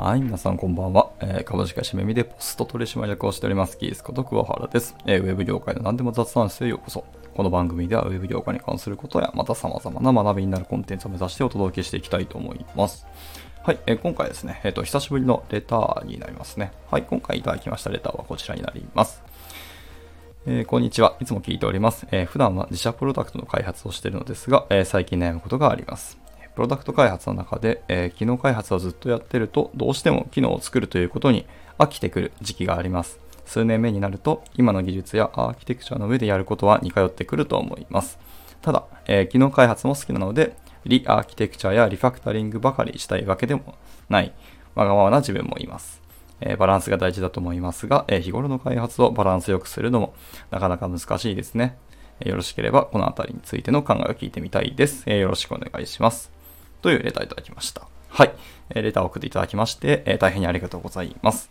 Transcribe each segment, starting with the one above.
はい、皆さんこんばんは。えー、株式会社めみでポスト取締役をしております、キースこと桑原です、えー。ウェブ業界の何でも雑談室へようこそ。この番組ではウェブ業界に関することや、また様々な学びになるコンテンツを目指してお届けしていきたいと思います。はい、えー、今回ですね、えっ、と、久しぶりのレターになりますね。はい、今回いただきましたレターはこちらになります。えー、こんにちは。いつも聞いております。えー、普段は自社プロダクトの開発をしているのですが、えー、最近悩むことがあります。プロダクト開発の中で、え、機能開発をずっとやってると、どうしても機能を作るということに飽きてくる時期があります。数年目になると、今の技術やアーキテクチャの上でやることは似通ってくると思います。ただ、えー、機能開発も好きなので、リアーキテクチャやリファクタリングばかりしたいわけでもない、わがままな自分もいます。え、バランスが大事だと思いますが、え、日頃の開発をバランスよくするのもなかなか難しいですね。よろしければこのあたりについての考えを聞いてみたいです。よろしくお願いします。というレターいただきました。はい。えレターを送っていただきまして、え大変にありがとうございます。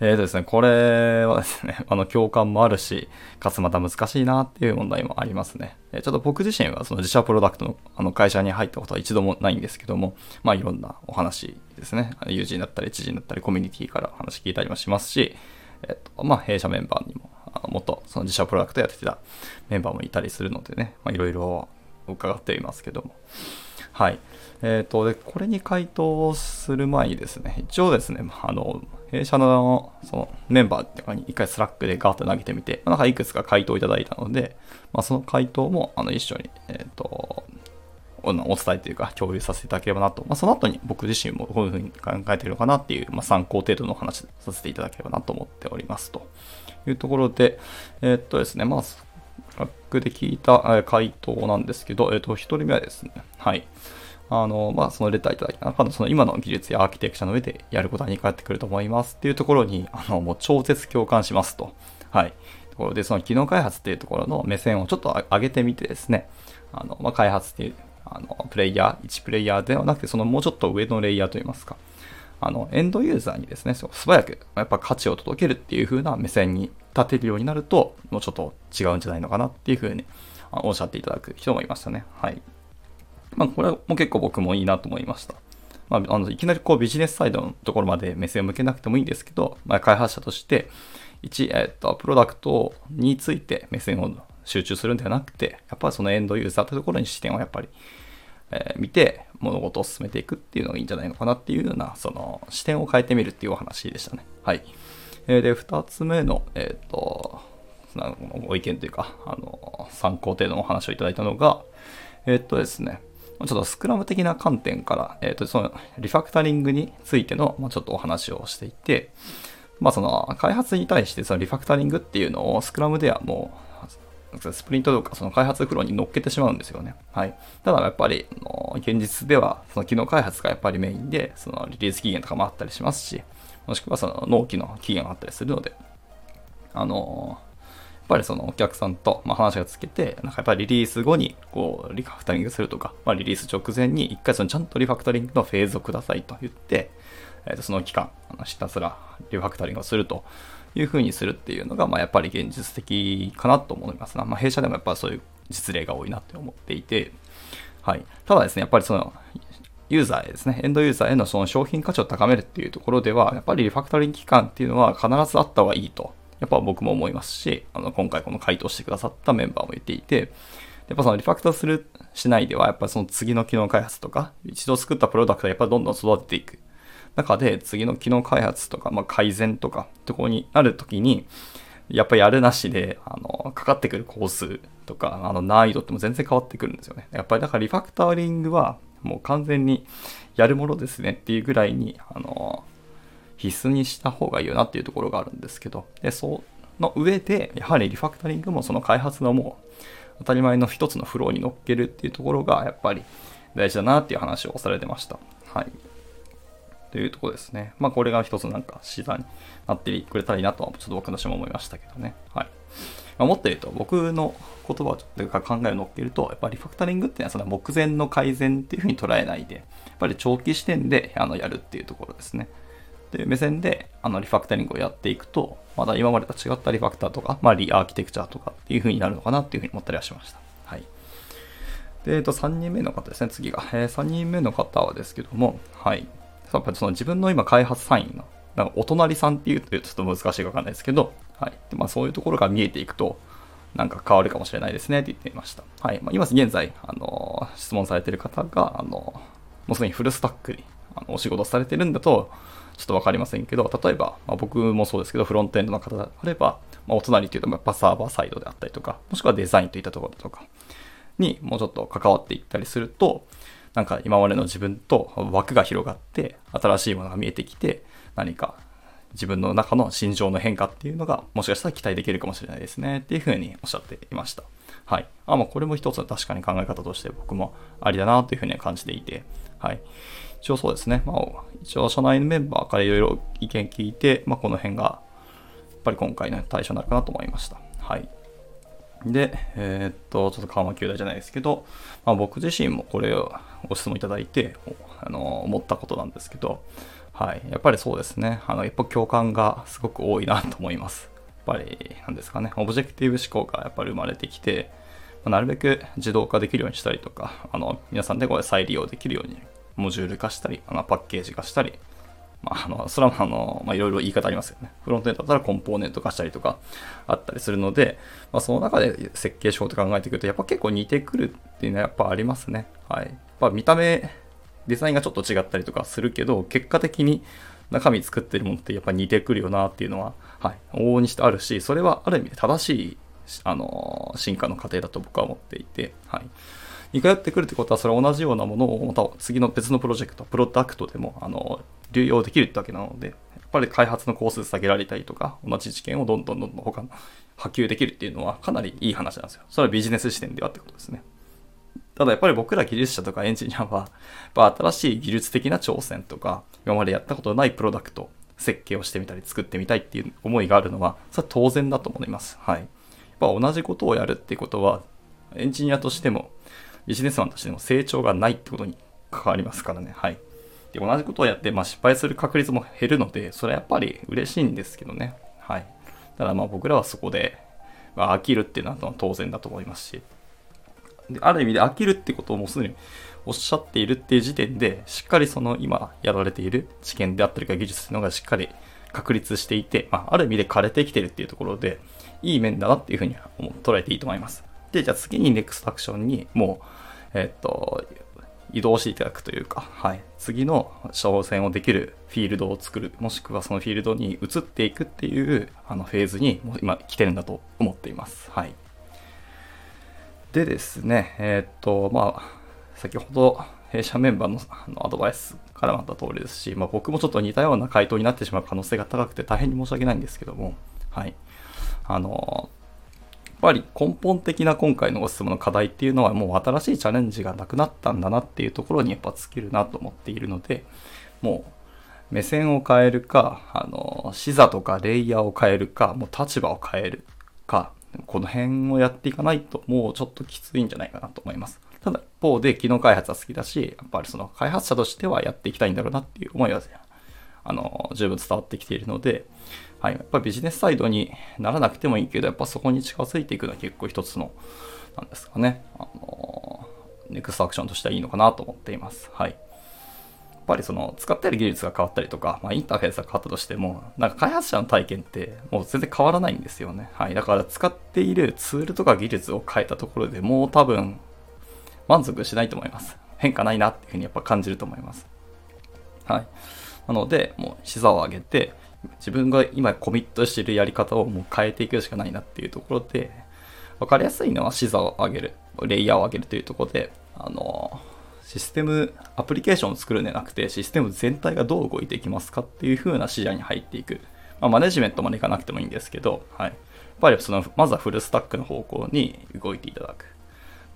えーとですね、これはですね、あの、共感もあるし、かつまた難しいなっていう問題もありますね。えちょっと僕自身はその自社プロダクトのあの会社に入ったことは一度もないんですけども、まあいろんなお話ですね、友人だったり知人だったりコミュニティから話聞いたりもしますし、えっ、と、まあ弊社メンバーにも、あの元その自社プロダクトやってたメンバーもいたりするのでね、まあいろいろ伺っていますけども、はい。えっ、ー、と、で、これに回答をする前にですね、一応ですね、あの、弊社のそのメンバーっていうかに一回 Slack でガーッと投げてみて、なんかいくつか回答いただいたので、まあ、その回答もあの一緒に、えっ、ー、と、お伝えというか共有させていただければなと、まあ、その後に僕自身もこういうふうに考えているのかなっていう、まあ、参考程度の話させていただければなと思っておりますというところで、えー、っとですね、まあ、ラックで聞いた回答なんですけど、えー、っと、一人目はですね、はい。あの、まあ、そのレターいただいた中のその今の技術やアーキテクチャの上でやることはに変わってくると思いますっていうところに、あの、もう超絶共感しますと。はい。ところで、その機能開発っていうところの目線をちょっと上げてみてですね、あの、まあ、開発っていう、あの、プレイヤー、1プレイヤーではなくて、そのもうちょっと上のレイヤーといいますか、あの、エンドユーザーにですね、素早く、やっぱ価値を届けるっていう風な目線に立てるようになると、もうちょっと違うんじゃないのかなっていう風におっしゃっていただく人もいましたね。はい。まあ、これも結構僕もいいなと思いました。まあ、あのいきなりこうビジネスサイドのところまで目線を向けなくてもいいんですけど、まあ、開発者として、一、えっと、プロダクトについて目線を集中するんではなくて、やっぱりそのエンドユーザーというところに視点をやっぱり、えー、見て物事を進めていくっていうのがいいんじゃないのかなっていうような、その視点を変えてみるっていうお話でしたね。はい。えー、で、二つ目の、えっ、ー、と、ご意見というか、あの、参考程度のお話をいただいたのが、えっ、とですね、ちょっとスクラム的な観点から、えっ、と、そのリファクタリングについての、まあ、ちょっとお話をしていて、まあその開発に対してそのリファクタリングっていうのをスクラムではもうスプリントとかその開発フローに乗っけてしまうんですよね。はい。ただやっぱり、現実ではその機能開発がやっぱりメインで、そのリリース期限とかもあったりしますし、もしくはその納期の期限があったりするので、あのやっぱりそのお客さんと、ま話がつけて、なんかやっぱりリリース後にこうリファクタリングするとか、まあ、リリース直前に一回そのちゃんとリファクタリングのフェーズをくださいと言って、えー、とその期間、ひたすらリファクタリングをするというふうにするっていうのが、まあ、やっぱり現実的かなと思いますな。まあ、弊社でもやっぱりそういう実例が多いなって思っていて、はい。ただですね、やっぱりその、ユーザーへですね、エンドユーザーへのその商品価値を高めるっていうところでは、やっぱりリファクタリング期間っていうのは必ずあった方がいいとやっぱ僕も思いますし、あの、今回この回答してくださったメンバーも言っていて、やっぱそのリファクターする、しないでは、やっぱりその次の機能開発とか、一度作ったプロダクトがやっぱりどんどん育てていく。中で、次の機能開発とか、まあ、改善とか、ところになるときに、やっぱりやるなしで、あの、かかってくる工数とか、あの、難易度っても全然変わってくるんですよね。やっぱりだからリファクターリングは、もう完全にやるものですねっていうぐらいに、あの、必須にした方がいいよなっていうところがあるんですけど、で、その上で、やはりリファクタリングもその開発のもう当たり前の一つのフローに乗っけるっていうところがやっぱり大事だなっていう話をされてました。はい。というところですね。まあこれが一つなんか資産になってくれたらいいなとはちょっと僕のしも思いましたけどね。はい。まあ、もっと言うと僕の言葉をというか考えを乗っけると、やっぱりリファクタリングっていうのはその目前の改善っていうふうに捉えないで、やっぱり長期視点であのやるっていうところですね。という目線であのリファクタリングをやっていくと、まだ今までと違ったリファクターとか、まあ、リアーキテクチャーとかっていう風になるのかなっていう風に思ったりはしました。はい。で、えっと、3人目の方ですね、次が。えー、3人目の方はですけども、はい。やっぱその自分の今開発サインの、なんかお隣さんっていうとちょっと難しいかわかんないですけど、はい。でまあそういうところが見えていくと、なんか変わるかもしれないですねって言っていました。はい。まあ、今現在、あの、質問されている方が、あの、もうすでにフルスタックにあのお仕事されてるんだと、ちょっとわかりませんけど、例えば、まあ、僕もそうですけど、フロントエンドの方であれば、まあ、お隣っていうと、やっぱサーバーサイドであったりとか、もしくはデザインといったところとかにもうちょっと関わっていったりすると、なんか今までの自分と枠が広がって、新しいものが見えてきて、何か自分の中の心情の変化っていうのが、もしかしたら期待できるかもしれないですね、っていうふうにおっしゃっていました。はい。あ、まあ、これも一つの確かに考え方として僕もありだなというふうに感じていて、はい。一応そうですね。まあ、一応社内のメンバーからいろいろ意見聞いて、まあ、この辺が、やっぱり今回の対象になるかなと思いました。はい。で、えー、っと、ちょっと緩和球大じゃないですけど、まあ、僕自身もこれをご質問いただいて、あの、思ったことなんですけど、はい。やっぱりそうですね。あの、やっぱ共感がすごく多いなと思います。やっぱり、なんですかね。オブジェクティブ思考がやっぱり生まれてきて、なるべく自動化できるようにしたりとか、あの、皆さんでこれ再利用できるように、モジュール化したり、あのパッケージ化したり、まあ、あの、それはあの、まあ、いろいろ言い方ありますよね。フロントエンドだったらコンポーネント化したりとかあったりするので、まあ、その中で設計手法って考えてくると、やっぱ結構似てくるっていうのはやっぱありますね。はい。やっぱ見た目、デザインがちょっと違ったりとかするけど、結果的に中身作ってるものってやっぱ似てくるよなっていうのは、はい、往々にしてあるし、それはある意味で正しい、あの、進化の過程だと僕は思っていて、はい。似通ってくるってことは、それは同じようなものをまた次の別のプロジェクト、プロダクトでも、あの、流用できるってわけなので、やっぱり開発の工数下げられたりとか、同じ知見をどんどんどんどん他の波及できるっていうのはかなりいい話なんですよ。それはビジネス視点ではってことですね。ただやっぱり僕ら技術者とかエンジニアは、やっぱ新しい技術的な挑戦とか、今までやったことのないプロダクト、設計をしてみたり作ってみたいっていう思いがあるのは、それは当然だと思います。はい。やっぱ同じことをやるっていうことは、エンジニアとしても、ビジネスマンとしても成長がないってことに関わりますからね。はい。で、同じことをやって、まあ、失敗する確率も減るので、それはやっぱり嬉しいんですけどね。はい。ただまあ僕らはそこで、まあ、飽きるっていうのは当然だと思いますし、である意味で飽きるってことをもうすでにおっしゃっているっていう時点で、しっかりその今やられている知見であったりか技術っていうのがしっかり確立していて、まあ、ある意味で枯れてきてるっていうところで、いい面だなっていうふうに捉えていいと思います。で、じゃあ次に NEXT アクションにもう、えっと、移動していただくというか、はい、次の挑戦をできるフィールドを作る、もしくはそのフィールドに移っていくっていうあのフェーズにもう今来てるんだと思っています。はい。でですね、えー、っと、まあ、先ほど弊社メンバーののアドバイスからもあった通りですし、まあ、僕もちょっと似たような回答になってしまう可能性が高くて大変に申し訳ないんですけども、はい。あの、ぱり根本的な今回のご質問の課題っていうのはもう新しいチャレンジがなくなったんだなっていうところにやっぱ尽きるなと思っているので、もう目線を変えるか、あの、視座とかレイヤーを変えるか、もう立場を変えるか、この辺をやっていかないともうちょっときついんじゃないかなと思います。ただ一方で機能開発は好きだし、やっぱりその開発者としてはやっていきたいんだろうなっていう思いは、あの、十分伝わってきているので、はい、やっぱりビジネスサイドにならなくてもいいけど、やっぱそこに近づいていくのは結構一つの、なんですかね、あの、ネクストアクションとしてはいいのかなと思っています。はい。やっぱりその使ってる技術が変わったりとか、まあ、インターフェースが変わったとしても、なんか開発者の体験ってもう全然変わらないんですよね。はい。だから使っているツールとか技術を変えたところでもう多分満足しないと思います。変化ないなっていうふうにやっぱ感じると思います。はい。なので、もう視座を上げて、自分が今コミットしてるやり方をもう変えていくしかないなっていうところで、わかりやすいのは視座を上げる、レイヤーを上げるというところで、あのシステム、アプリケーションを作るんじゃなくて、システム全体がどう動いていきますかっていう風な視野に入っていく。まあ、マネジメントまでいかなくてもいいんですけど、はい。やっぱりその、まずはフルスタックの方向に動いていただく。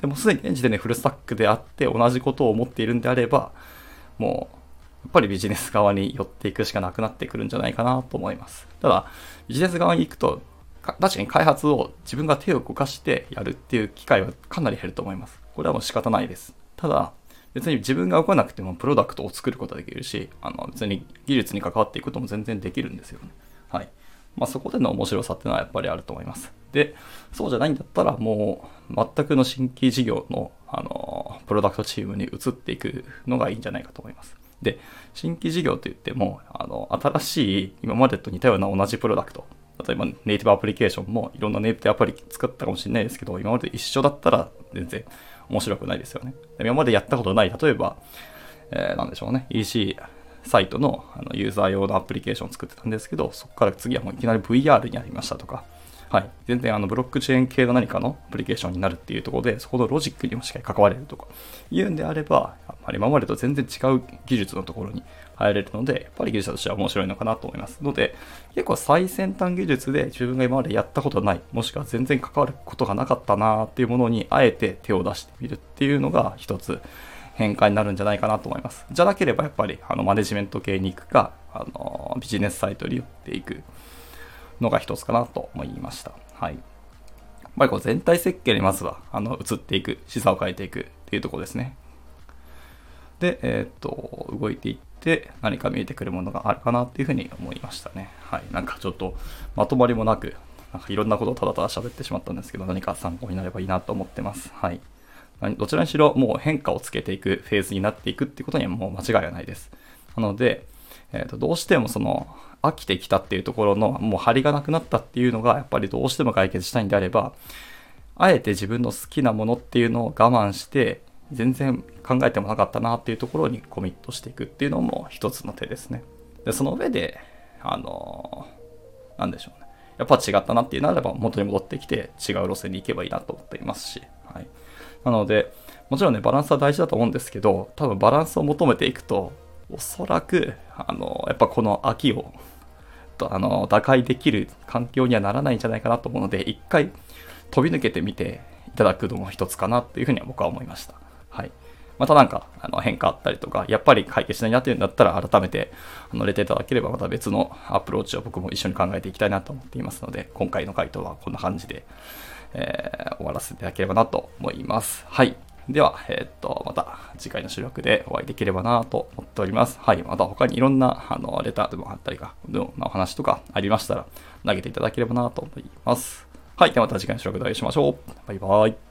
でもすでに現時点でフルスタックであって同じことを思っているんであれば、もう、っぱりビジネス側に寄っていくしかなくなってくるんじゃないかなと思います。ただ、ビジネス側に行くと、確かに開発を自分が手を動かしてやるっていう機会はかなり減ると思います。これはもう仕方ないです。ただ、別に自分が動かなくてもプロダクトを作ることができるし、あの別に技術に関わっていくことも全然できるんですよね。はい。まあ、そこでの面白さっていうのはやっぱりあると思います。で、そうじゃないんだったらもう全くの新規事業の、あの、プロダクトチームに移っていくのがいいんじゃないかと思います。で、新規事業といっても、あの、新しい今までと似たような同じプロダクト、例えばネイティブアプリケーションもいろんなネイティブアプリ作ったかもしれないですけど、今まで一緒だったら全然面白くないですよね。今までやったことない、例えば、えー、なんでしょうね、EC サイトのあのユーザー用のアプリケーションを作ってたんですけど、そこから次はもういきなり VR になりましたとか、はい。全然あのブロックチェーン系の何かのアプリケーションになるっていうところで、そこのロジックにもしっかり関われるとか、いうんであれば、やっぱり今までと全然違う技術のところに入れるので、やっぱり技術としては面白いのかなと思います。ので、結構最先端技術で自分が今までやったことない、もしくは全然関わることがなかったなーっていうものに、あえて手を出してみるっていうのが一つ変化になるんじゃないかなと思います。じゃなければやっぱりあのマネジメント系に行くか、あのビジネスサイトに寄っていくのが一つかなと思いました。はい。ぱりこう全体設計にまずはあの移っていく、資産を変えていくっていうところですね。で、えー、っと、動いていって何か見えてくるものがあるかなっていうふうに思いましたね。はい。なんかちょっとまとまりもなく、なんかいろんなことをただただ喋ってしまったんですけど、何か参考になればいいなと思ってます。はい。どちらにしろもう変化をつけていくフェーズになっていくってことにはもう間違いはないです。なので、えー、とどうしてもその飽きてきたっていうところのもう張りがなくなったっていうのがやっぱりどうしても解決したいんであればあえて自分の好きなものっていうのを我慢して全然考えてもなかったなっていうところにコミットしていくっていうのも一つの手ですね。で、その上で、あのー、でしょうね。やっぱ違ったなっていうならば元に戻ってきて違う路線に行けばいいなと思っていますし。はい。なので、もちろんね、バランスは大事だと思うんですけど、多分バランスを求めていくと、おそらく、あの、やっぱこの秋を、あの、打開できる環境にはならないんじゃないかなと思うので、一回飛び抜けてみていただくのも一つかなっていうふうには僕は思いました。はい。またなんかあの変化あったりとか、やっぱり解決しないなっていうんだったら改めてあのレていただければまた別のアプローチを僕も一緒に考えていきたいなと思っていますので、今回の回答はこんな感じで、えー、終わらせていただければなと思います。はい。では、えー、っと、また次回の収録でお会いできればなと思っております。はい。また他にいろんな、あの、レターでもあったりか、のお話とかありましたら、投げていただければなと思います。はい。ではまた次回の収録でお会いしましょう。バイバイ。